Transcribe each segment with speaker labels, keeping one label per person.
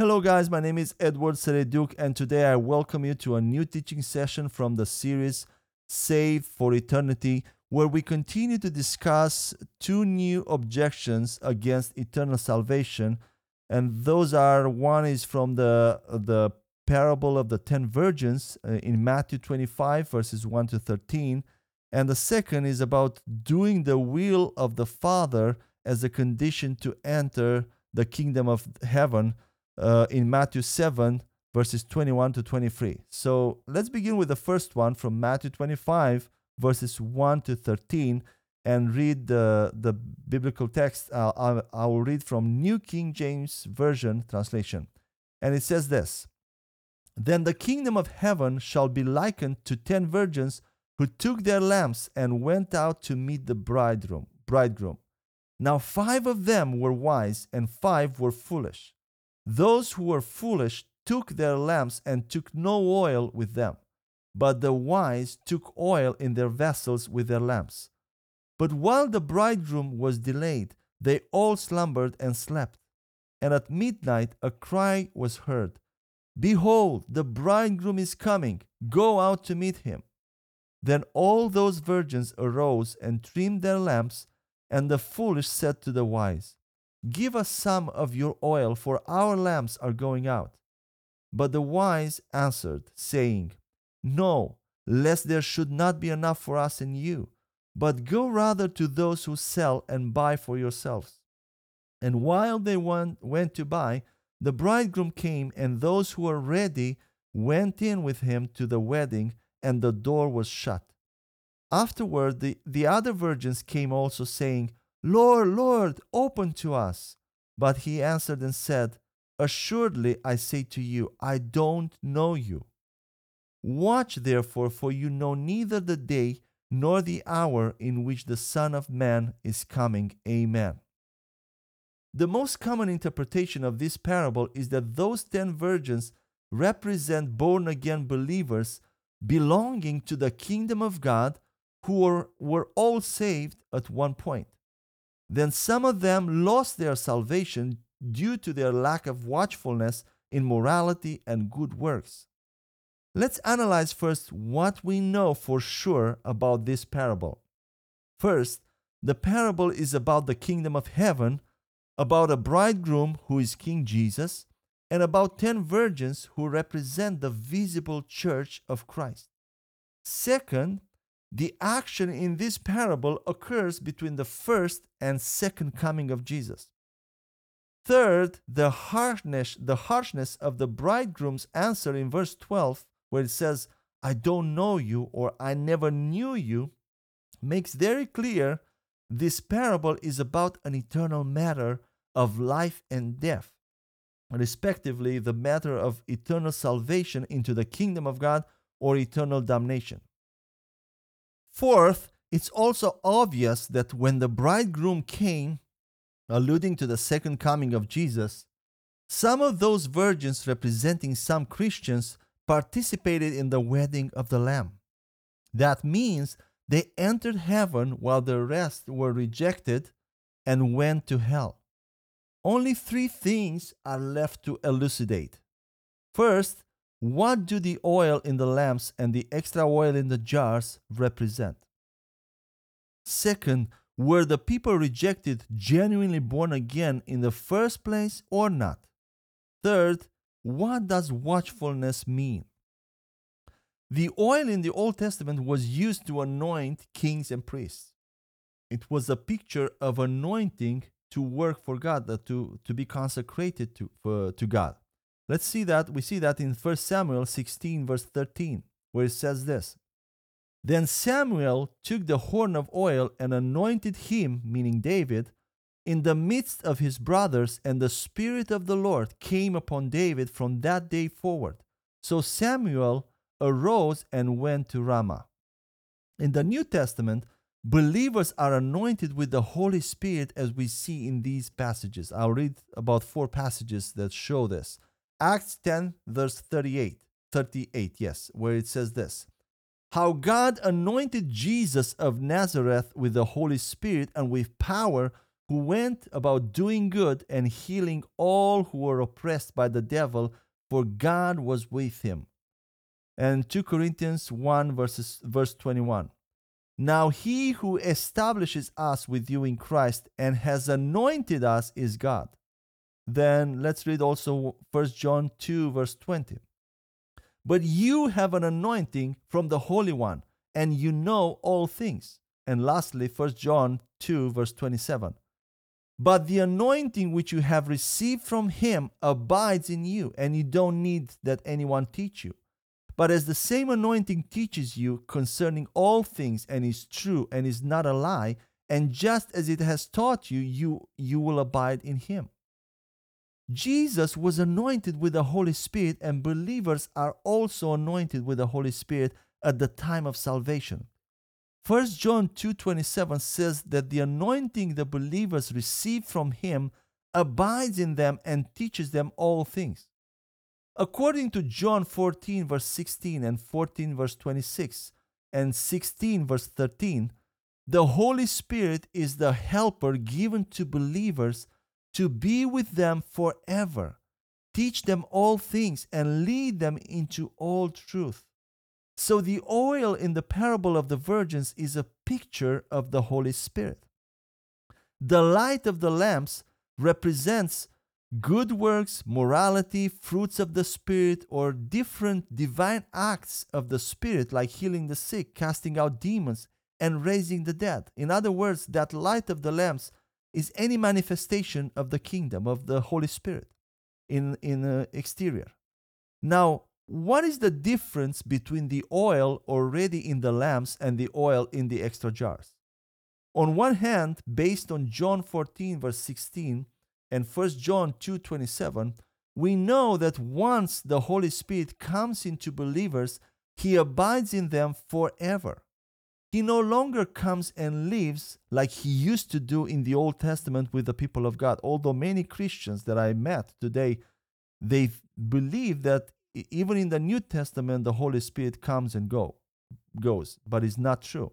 Speaker 1: Hello, guys. My name is Edward Sereduk, and today I welcome you to a new teaching session from the series Saved for Eternity, where we continue to discuss two new objections against eternal salvation. And those are one is from the, the parable of the ten virgins uh, in Matthew 25, verses 1 to 13. And the second is about doing the will of the Father as a condition to enter the kingdom of heaven uh, in Matthew 7, verses 21 to 23. So let's begin with the first one from Matthew 25, verses 1 to 13, and read the, the biblical text. Uh, I, I will read from New King James Version translation. And it says this Then the kingdom of heaven shall be likened to ten virgins who took their lamps and went out to meet the bridegroom. bridegroom. Now five of them were wise, and five were foolish. Those who were foolish took their lamps and took no oil with them, but the wise took oil in their vessels with their lamps. But while the bridegroom was delayed, they all slumbered and slept. And at midnight a cry was heard Behold, the bridegroom is coming, go out to meet him. Then all those virgins arose and trimmed their lamps, and the foolish said to the wise, Give us some of your oil, for our lamps are going out. But the wise answered, saying, No, lest there should not be enough for us and you, but go rather to those who sell and buy for yourselves. And while they went, went to buy, the bridegroom came, and those who were ready went in with him to the wedding, and the door was shut. Afterward, the, the other virgins came also, saying, Lord, Lord, open to us. But he answered and said, Assuredly, I say to you, I don't know you. Watch therefore, for you know neither the day nor the hour in which the Son of Man is coming. Amen. The most common interpretation of this parable is that those ten virgins represent born again believers belonging to the kingdom of God who were, were all saved at one point. Then some of them lost their salvation due to their lack of watchfulness in morality and good works. Let's analyze first what we know for sure about this parable. First, the parable is about the kingdom of heaven, about a bridegroom who is King Jesus, and about 10 virgins who represent the visible church of Christ. Second, the action in this parable occurs between the first and second coming of Jesus. Third, the harshness, the harshness of the bridegroom's answer in verse 12, where it says, I don't know you or I never knew you, makes very clear this parable is about an eternal matter of life and death, respectively, the matter of eternal salvation into the kingdom of God or eternal damnation. Fourth, it's also obvious that when the bridegroom came, alluding to the second coming of Jesus, some of those virgins representing some Christians participated in the wedding of the Lamb. That means they entered heaven while the rest were rejected and went to hell. Only three things are left to elucidate. First, what do the oil in the lamps and the extra oil in the jars represent? Second, were the people rejected genuinely born again in the first place or not? Third, what does watchfulness mean? The oil in the Old Testament was used to anoint kings and priests. It was a picture of anointing to work for God, uh, to, to be consecrated to, for, to God. Let's see that. We see that in 1 Samuel 16, verse 13, where it says this Then Samuel took the horn of oil and anointed him, meaning David, in the midst of his brothers, and the Spirit of the Lord came upon David from that day forward. So Samuel arose and went to Ramah. In the New Testament, believers are anointed with the Holy Spirit as we see in these passages. I'll read about four passages that show this. Acts 10, verse 38. 38, yes, where it says this How God anointed Jesus of Nazareth with the Holy Spirit and with power, who went about doing good and healing all who were oppressed by the devil, for God was with him. And 2 Corinthians 1 verses, verse 21. Now he who establishes us with you in Christ and has anointed us is God. Then let's read also 1 John 2 verse 20. But you have an anointing from the Holy One, and you know all things. And lastly, 1 John 2 verse 27. But the anointing which you have received from him abides in you, and you don't need that anyone teach you. But as the same anointing teaches you concerning all things and is true and is not a lie, and just as it has taught you, you, you will abide in him. Jesus was anointed with the Holy Spirit, and believers are also anointed with the Holy Spirit at the time of salvation. 1 John 2:27 says that the anointing the believers receive from him abides in them and teaches them all things. According to John 14 verse 16 and 14 verse 26 and 16 verse 13, the Holy Spirit is the helper given to believers to be with them forever, teach them all things and lead them into all truth. So the oil in the parable of the virgins is a picture of the Holy Spirit. The light of the lamps represents good works, morality, fruits of the Spirit, or different divine acts of the Spirit, like healing the sick, casting out demons, and raising the dead. In other words, that light of the lamps is any manifestation of the kingdom of the Holy Spirit in, in uh, exterior. Now, what is the difference between the oil already in the lamps and the oil in the extra jars? On one hand, based on John 14 verse 16 and 1 John 2:27, we know that once the Holy Spirit comes into believers, he abides in them forever. He no longer comes and lives like he used to do in the Old Testament with the people of God. Although many Christians that I met today, they believe that even in the New Testament, the Holy Spirit comes and go, goes, but it's not true.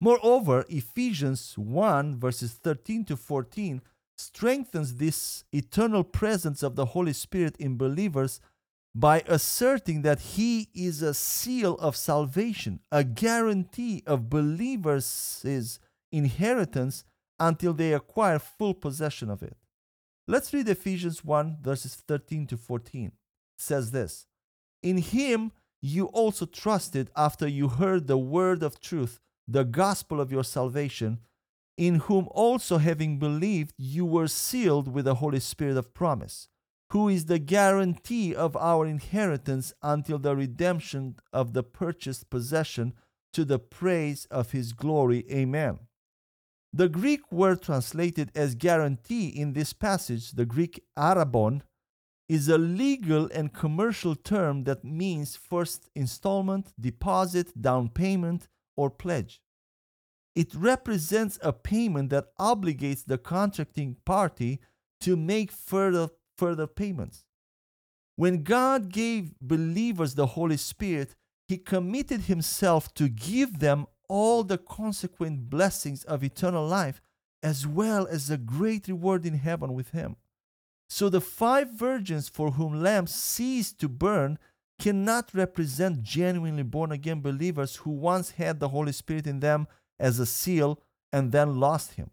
Speaker 1: Moreover, Ephesians 1 verses 13 to 14 strengthens this eternal presence of the Holy Spirit in believers by asserting that He is a seal of salvation, a guarantee of believers' inheritance until they acquire full possession of it. Let's read Ephesians 1 verses 13 to 14 says this In him you also trusted after you heard the word of truth, the gospel of your salvation, in whom also having believed you were sealed with the Holy Spirit of promise, who is the guarantee of our inheritance until the redemption of the purchased possession to the praise of his glory. Amen. The Greek word translated as guarantee in this passage, the Greek arabon, is a legal and commercial term that means first installment, deposit, down payment, or pledge. It represents a payment that obligates the contracting party to make further, further payments. When God gave believers the Holy Spirit, He committed Himself to give them all the consequent blessings of eternal life, as well as a great reward in heaven with Him. So the five virgins for whom lamps ceased to burn cannot represent genuinely born again believers who once had the Holy Spirit in them as a seal and then lost him.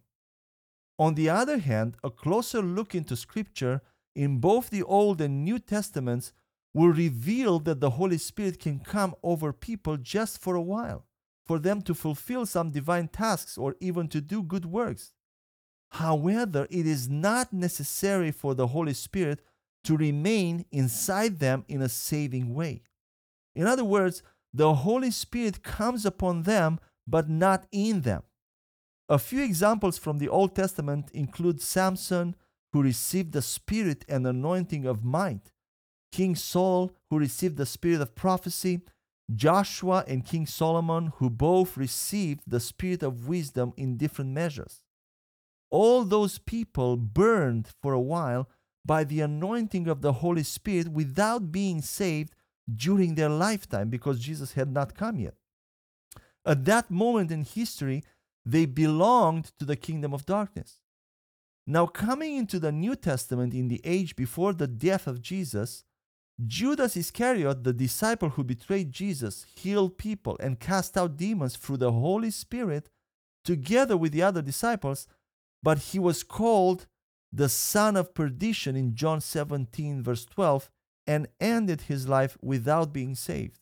Speaker 1: On the other hand, a closer look into Scripture in both the Old and New Testaments will reveal that the Holy Spirit can come over people just for a while, for them to fulfill some divine tasks or even to do good works. However, it is not necessary for the Holy Spirit to remain inside them in a saving way. In other words, the Holy Spirit comes upon them, but not in them. A few examples from the Old Testament include Samson, who received the spirit and anointing of might, King Saul, who received the spirit of prophecy, Joshua and King Solomon, who both received the spirit of wisdom in different measures all those people burned for a while by the anointing of the Holy Spirit without being saved during their lifetime because Jesus had not come yet. At that moment in history, they belonged to the kingdom of darkness. Now, coming into the New Testament in the age before the death of Jesus, Judas Iscariot, the disciple who betrayed Jesus, healed people and cast out demons through the Holy Spirit together with the other disciples, but he was called the son of perdition in John 17, verse 12, and ended his life without being saved.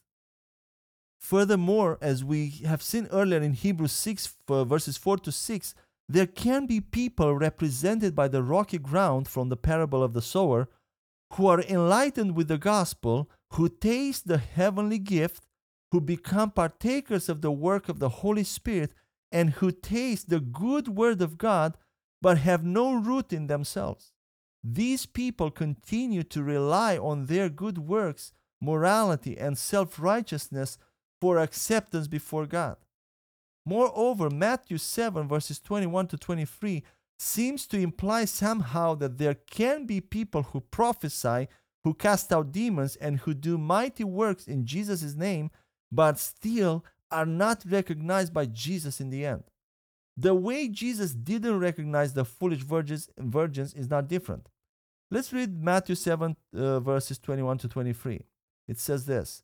Speaker 1: Furthermore, as we have seen earlier in Hebrews 6, verses 4 to 6, there can be people represented by the rocky ground from the parable of the sower who are enlightened with the gospel, who taste the heavenly gift, who become partakers of the work of the Holy Spirit, and who taste the good word of God, but have no root in themselves. These people continue to rely on their good works, morality, and self righteousness for acceptance before God. Moreover, Matthew 7, verses 21 to 23 seems to imply somehow that there can be people who prophesy, who cast out demons, and who do mighty works in Jesus' name, but still are not recognized by Jesus in the end. The way Jesus didn't recognize the foolish virgins, virgins is not different. Let's read Matthew 7, uh, verses 21 to 23. It says this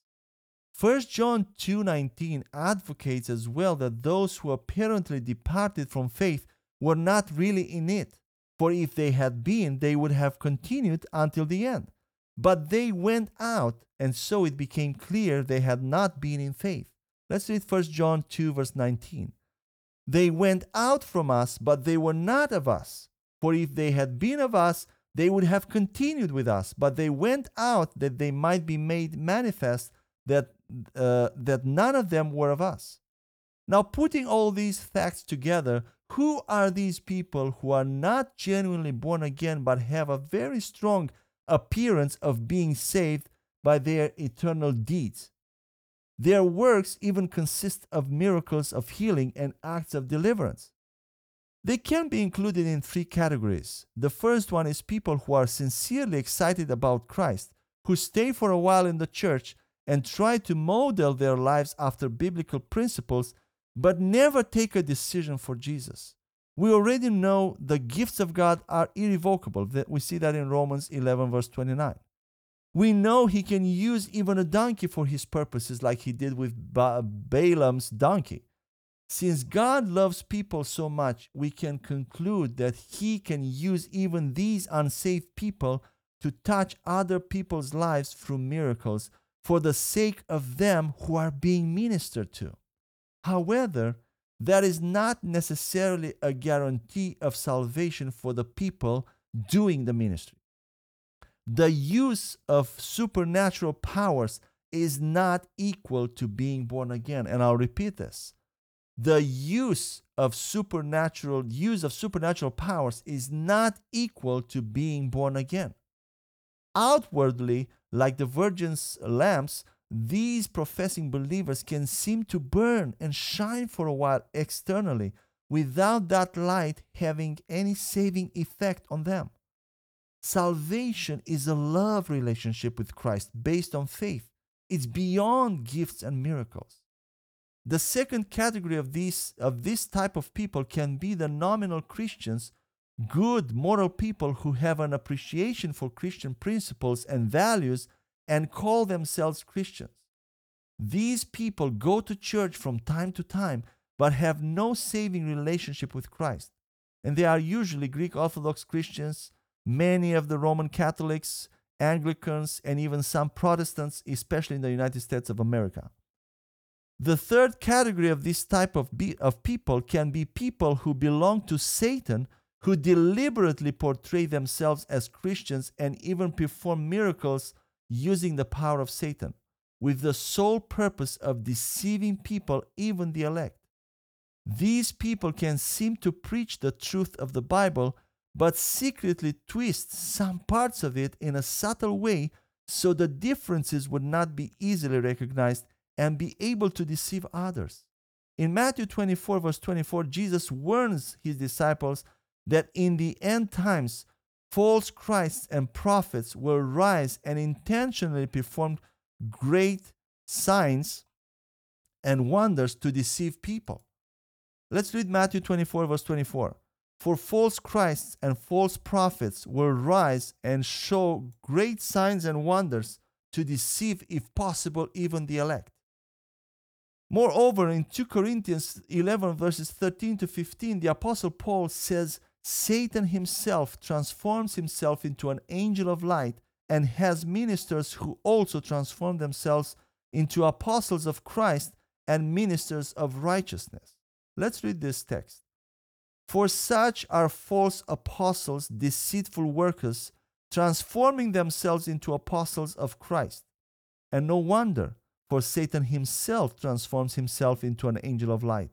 Speaker 1: 1 John 2:19 advocates as well that those who apparently departed from faith were not really in it. For if they had been, they would have continued until the end. But they went out, and so it became clear they had not been in faith. Let's read 1 John 2, verse 19. They went out from us, but they were not of us. For if they had been of us, they would have continued with us. But they went out that they might be made manifest that, uh, that none of them were of us. Now, putting all these facts together, who are these people who are not genuinely born again but have a very strong appearance of being saved by their eternal deeds? Their works even consist of miracles of healing and acts of deliverance. They can be included in three categories. The first one is people who are sincerely excited about Christ, who stay for a while in the church and try to model their lives after biblical principles but never take a decision for Jesus. We already know the gifts of God are irrevocable. We see that in Romans 11, verse 29. We know he can use even a donkey for his purposes, like he did with ba- Balaam's donkey. Since God loves people so much, we can conclude that he can use even these unsaved people to touch other people's lives through miracles for the sake of them who are being ministered to. However, that is not necessarily a guarantee of salvation for the people doing the ministry. The use of supernatural powers is not equal to being born again. And I'll repeat this. The use of supernatural use of supernatural powers is not equal to being born again. Outwardly, like the virgin's lamps, these professing believers can seem to burn and shine for a while externally without that light having any saving effect on them. Salvation is a love relationship with Christ based on faith. It's beyond gifts and miracles. The second category of these of this type of people can be the nominal Christians, good moral people who have an appreciation for Christian principles and values and call themselves Christians. These people go to church from time to time but have no saving relationship with Christ. And they are usually Greek Orthodox Christians, many of the Roman Catholics, Anglicans, and even some Protestants, especially in the United States of America. The third category of this type of, be- of people can be people who belong to Satan, who deliberately portray themselves as Christians and even perform miracles using the power of Satan with the sole purpose of deceiving people, even the elect. These people can seem to preach the truth of the Bible, but secretly twist some parts of it in a subtle way so the differences would not be easily recognized and be able to deceive others. In Matthew 24, verse 24, Jesus warns his disciples that in the end times, false Christs and prophets will rise and intentionally perform great signs and wonders to deceive people. Let's read Matthew 24, verse 24. For false Christs and false prophets will rise and show great signs and wonders to deceive, if possible, even the elect. Moreover, in 2 Corinthians 11, verses 13 to 15, the Apostle Paul says, Satan himself transforms himself into an angel of light and has ministers who also transform themselves into apostles of Christ and ministers of righteousness. Let's read this text. For such are false apostles, deceitful workers, transforming themselves into apostles of Christ. And no wonder, for Satan himself transforms himself into an angel of light.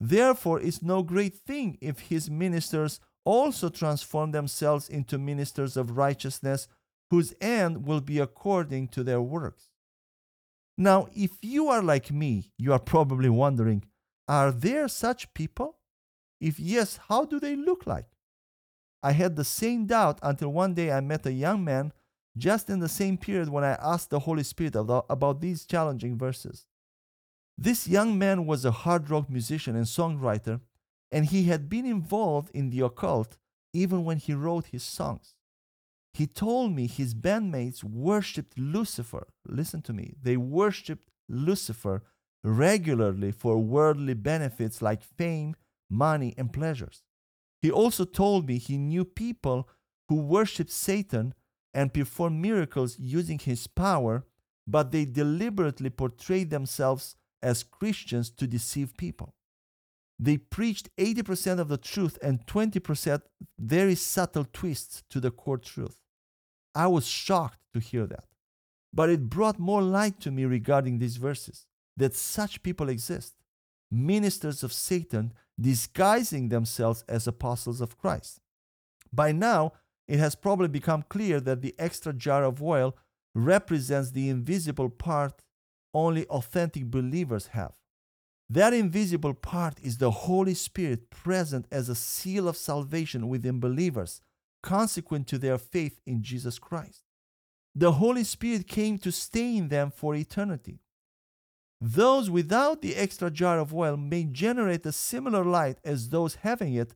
Speaker 1: Therefore, it's no great thing if his ministers also transform themselves into ministers of righteousness, whose end will be according to their works. Now, if you are like me, you are probably wondering are there such people? If yes, how do they look like? I had the same doubt until one day I met a young man just in the same period when I asked the Holy Spirit about these challenging verses. This young man was a hard rock musician and songwriter, and he had been involved in the occult even when he wrote his songs. He told me his bandmates worshipped Lucifer. Listen to me. They worshipped Lucifer regularly for worldly benefits like fame money, and pleasures. He also told me he knew people who worshiped Satan and performed miracles using his power, but they deliberately portrayed themselves as Christians to deceive people. They preached 80% of the truth and 20% very subtle twists to the core truth. I was shocked to hear that. But it brought more light to me regarding these verses that such people exist, ministers of Satan disguising themselves as apostles of Christ. By now, it has probably become clear that the extra jar of oil represents the invisible part only authentic believers have. That invisible part is the Holy Spirit present as a seal of salvation within believers, consequent to their faith in Jesus Christ. The Holy Spirit came to stay in them for eternity. Those without the extra jar of oil may generate a similar light as those having it.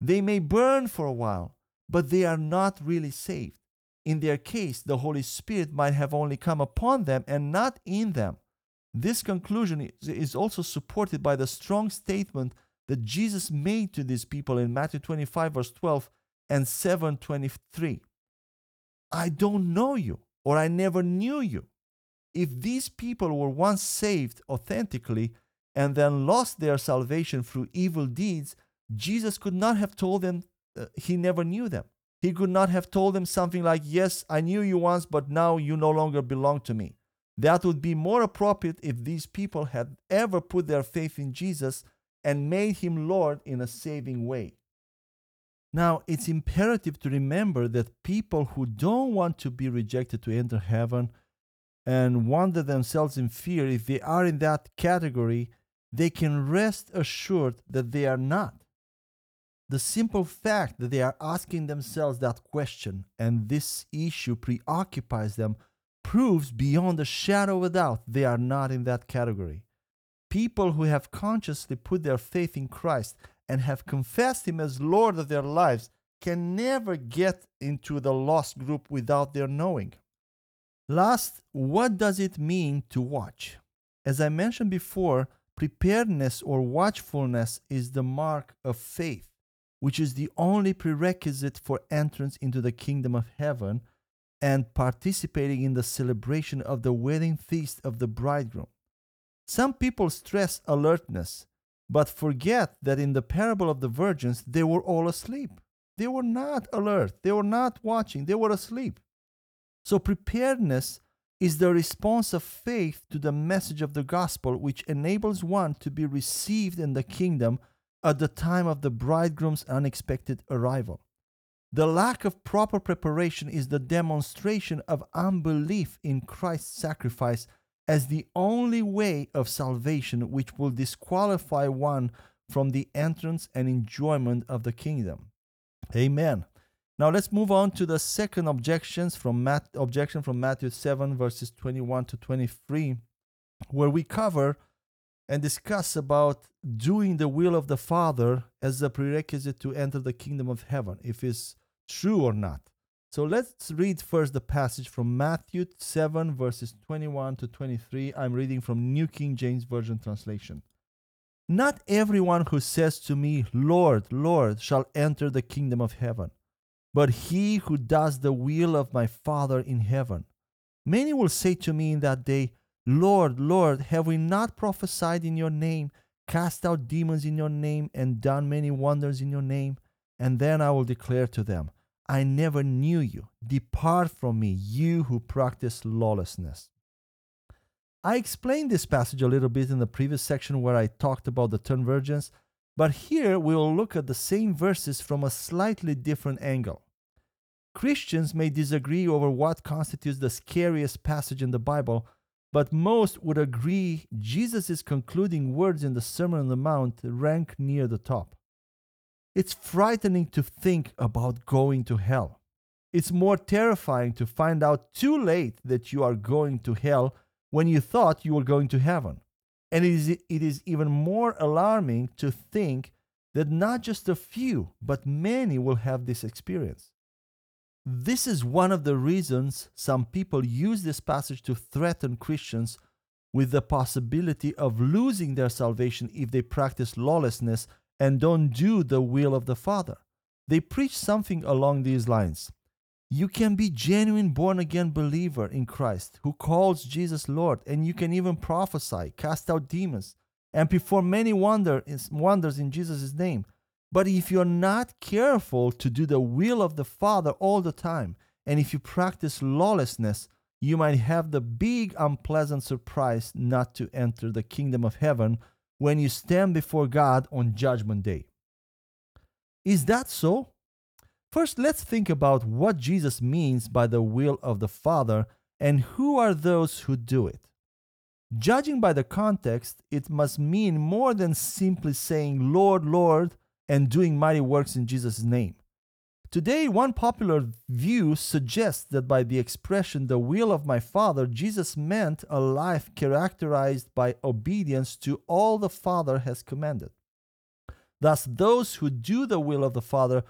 Speaker 1: They may burn for a while, but they are not really saved. In their case, the Holy Spirit might have only come upon them and not in them. This conclusion is also supported by the strong statement that Jesus made to these people in Matthew 25, verse 12 and 7 23. I don't know you, or I never knew you if these people were once saved authentically and then lost their salvation through evil deeds, Jesus could not have told them uh, he never knew them. He could not have told them something like, Yes, I knew you once, but now you no longer belong to me. That would be more appropriate if these people had ever put their faith in Jesus and made him Lord in a saving way. Now, it's imperative to remember that people who don't want to be rejected to enter heaven and wander themselves in fear, if they are in that category, they can rest assured that they are not. The simple fact that they are asking themselves that question and this issue preoccupies them proves beyond a shadow of a doubt they are not in that category. People who have consciously put their faith in Christ and have confessed Him as Lord of their lives can never get into the lost group without their knowing. Last, what does it mean to watch? As I mentioned before, preparedness or watchfulness is the mark of faith, which is the only prerequisite for entrance into the kingdom of heaven and participating in the celebration of the wedding feast of the bridegroom. Some people stress alertness, but forget that in the parable of the virgins, they were all asleep. They were not alert, they were not watching, they were asleep. So, preparedness is the response of faith to the message of the gospel, which enables one to be received in the kingdom at the time of the bridegroom's unexpected arrival. The lack of proper preparation is the demonstration of unbelief in Christ's sacrifice as the only way of salvation, which will disqualify one from the entrance and enjoyment of the kingdom. Amen. Now let's move on to the second objections from Matt, objection from Matthew 7 verses 21 to 23 where we cover and discuss about doing the will of the Father as a prerequisite to enter the kingdom of heaven if it's true or not. So let's read first the passage from Matthew 7 verses 21 to 23. I'm reading from New King James Version translation. Not everyone who says to me, Lord, Lord, shall enter the kingdom of heaven, but he who does the will of my Father in heaven. Many will say to me in that day, Lord, Lord, have we not prophesied in your name, cast out demons in your name, and done many wonders in your name? And then I will declare to them, I never knew you. Depart from me, you who practice lawlessness. I explained this passage a little bit in the previous section where I talked about the virgins, but here we will look at the same verses from a slightly different angle. Christians may disagree over what constitutes the scariest passage in the Bible, but most would agree Jesus' concluding words in the Sermon on the Mount rank near the top. It's frightening to think about going to hell. It's more terrifying to find out too late that you are going to hell when you thought you were going to heaven. And it is, it is even more alarming to think that not just a few, but many will have this experience. This is one of the reasons some people use this passage to threaten Christians with the possibility of losing their salvation if they practice lawlessness and don't do the will of the Father. They preach something along these lines. You can be genuine born again believer in Christ who calls Jesus Lord and you can even prophesy, cast out demons and perform many wonder, wonders in Jesus' name. But if you're not careful to do the will of the Father all the time, and if you practice lawlessness, you might have the big unpleasant surprise not to enter the kingdom of heaven when you stand before God on Judgment Day. Is that so? First, let's think about what Jesus means by the will of the Father and who are those who do it. Judging by the context, it must mean more than simply saying, Lord, Lord, and doing mighty works in Jesus' name. Today, one popular view suggests that by the expression, the will of my Father, Jesus meant a life characterized by obedience to all the Father has commanded. Thus, those who do the will of the Father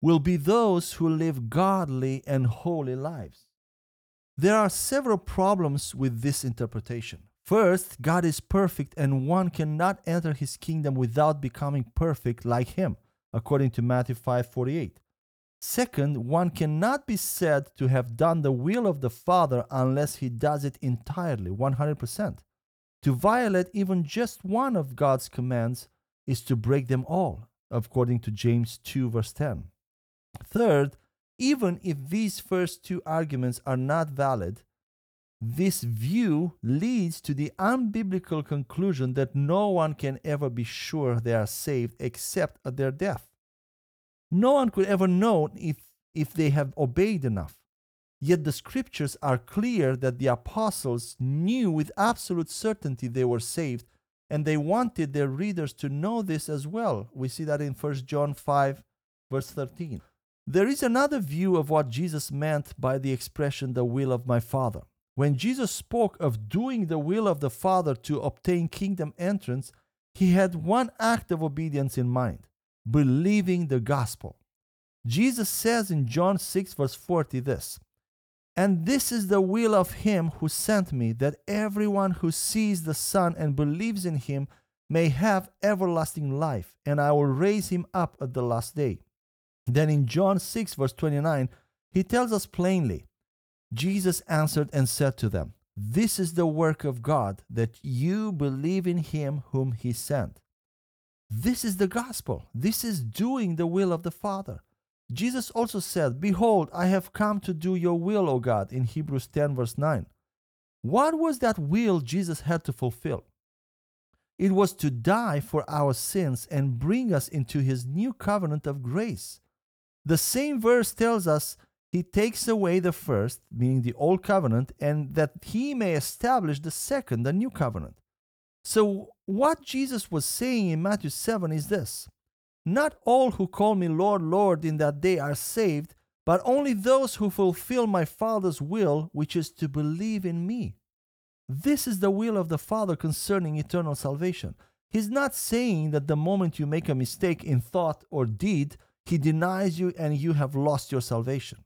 Speaker 1: will be those who live godly and holy lives. There are several problems with this interpretation. First, God is perfect and one cannot enter his kingdom without becoming perfect like him, according to Matthew 5:48. Second, one cannot be said to have done the will of the Father unless he does it entirely, 100%. To violate even just one of God's commands is to break them all, according to James 2 verse 10. Third, even if these first two arguments are not valid, this view leads to the unbiblical conclusion that no one can ever be sure they are saved except at their death. No one could ever know if, if they have obeyed enough. Yet the scriptures are clear that the apostles knew with absolute certainty they were saved, and they wanted their readers to know this as well. We see that in 1 John 5, verse 13. There is another view of what Jesus meant by the expression, the will of my Father. When Jesus spoke of doing the will of the Father to obtain kingdom entrance, he had one act of obedience in mind believing the gospel. Jesus says in John 6, verse 40, this And this is the will of him who sent me, that everyone who sees the Son and believes in him may have everlasting life, and I will raise him up at the last day. Then in John 6, verse 29, he tells us plainly Jesus answered and said to them, This is the work of God, that you believe in him whom he sent. This is the gospel. This is doing the will of the Father. Jesus also said, Behold, I have come to do your will, O God, in Hebrews 10, verse 9. What was that will Jesus had to fulfill? It was to die for our sins and bring us into his new covenant of grace. The same verse tells us he takes away the first, meaning the old covenant, and that he may establish the second, the new covenant. So, what Jesus was saying in Matthew 7 is this Not all who call me Lord, Lord in that day are saved, but only those who fulfill my Father's will, which is to believe in me. This is the will of the Father concerning eternal salvation. He's not saying that the moment you make a mistake in thought or deed, He denies you and you have lost your salvation.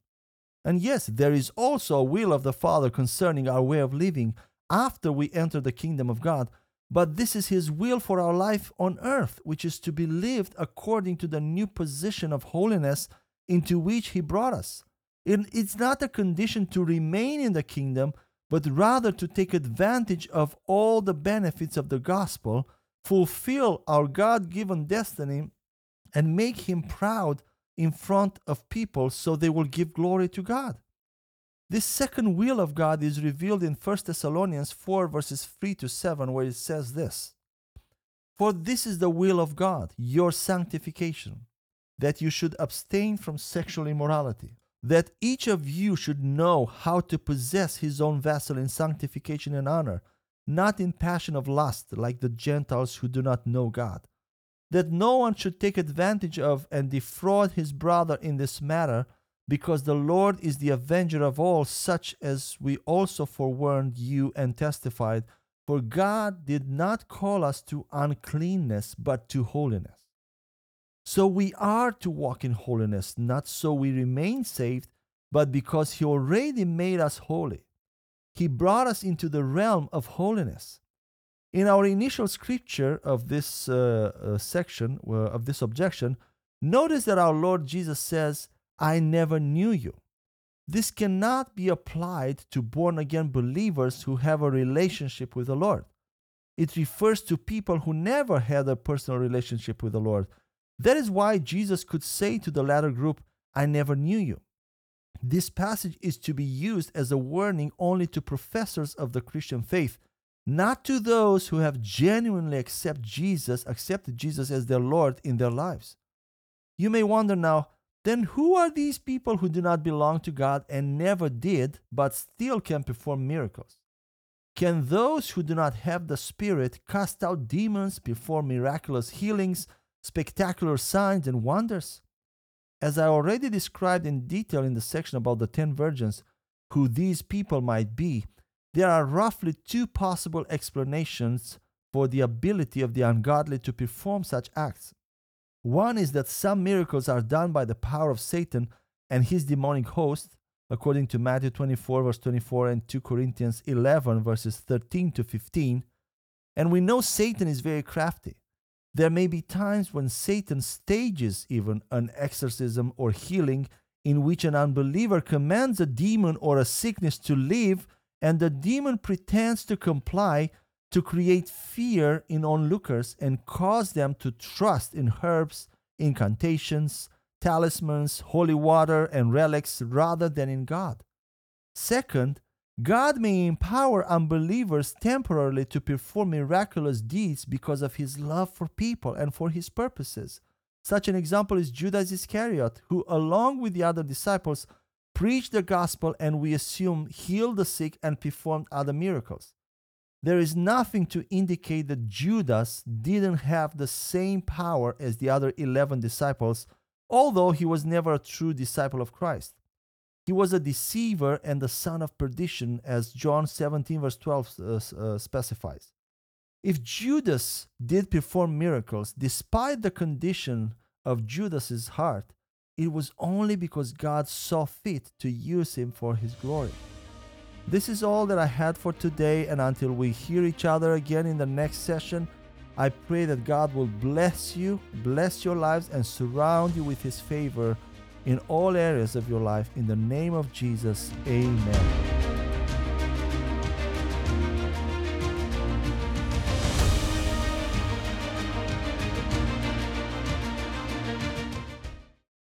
Speaker 1: And yes, there is also a will of the Father concerning our way of living after we enter the kingdom of God, but this is His will for our life on earth, which is to be lived according to the new position of holiness into which He brought us. It's not a condition to remain in the kingdom, but rather to take advantage of all the benefits of the gospel, fulfill our God given destiny, and make Him proud in front of people so they will give glory to God. This second will of God is revealed in 1 Thessalonians 4, verses 3 to 7, where it says this For this is the will of God, your sanctification, that you should abstain from sexual immorality, that each of you should know how to possess his own vessel in sanctification and honor, not in passion of lust like the Gentiles who do not know God that no one should take advantage of and defraud his brother in this matter, because the Lord is the avenger of all, such as we also forewarned you and testified. For God did not call us to uncleanness, but to holiness. So we are to walk in holiness, not so we remain saved, but because He already made us holy. He brought us into the realm of holiness. In our initial scripture of this uh, uh, section, uh, of this objection, notice that our Lord Jesus says, I never knew you. This cannot be applied to born again believers who have a relationship with the Lord. It refers to people who never had a personal relationship with the Lord. That is why Jesus could say to the latter group, I never knew you. This passage is to be used as a warning only to professors of the Christian faith not to those who have genuinely accept Jesus, accepted Jesus as their Lord in their lives. You may wonder now, then who are these people who do not belong to God and never did, but still can perform miracles? Can those who do not have the Spirit cast out demons, perform miraculous healings, spectacular signs, and wonders? As I already described in detail in the section about the ten virgins, who these people might be, there are roughly two possible explanations for the ability of the ungodly to perform such acts. One is that some miracles are done by the power of Satan and his demonic host, according to Matthew 24, verse 24, and 2 Corinthians 11, verses 13 to 15. And we know Satan is very crafty. There may be times when Satan stages even an exorcism or healing in which an unbeliever commands a demon or a sickness to leave and the demon pretends to comply to create fear in onlookers and cause them to trust in herbs, incantations, talismans, holy water, and relics rather than in God. Second, God may empower unbelievers temporarily to perform miraculous deeds because of his love for people and for his purposes. Such an example is Judas Iscariot, who, along with the other disciples, preached the gospel, and we assume healed the sick and performed other miracles. There is nothing to indicate that Judas didn't have the same power as the other 11 disciples, although he was never a true disciple of Christ. He was a deceiver and the son of perdition, as John 17, verse 12 uh, uh, specifies. If Judas did perform miracles despite the condition of Judas's heart, it was only because God saw fit to use him for his glory. This is all that I had for today, and until we hear each other again in the next session, I pray that God will bless you, bless your lives, and surround you with his favor in all areas of your life. In the name of Jesus, amen.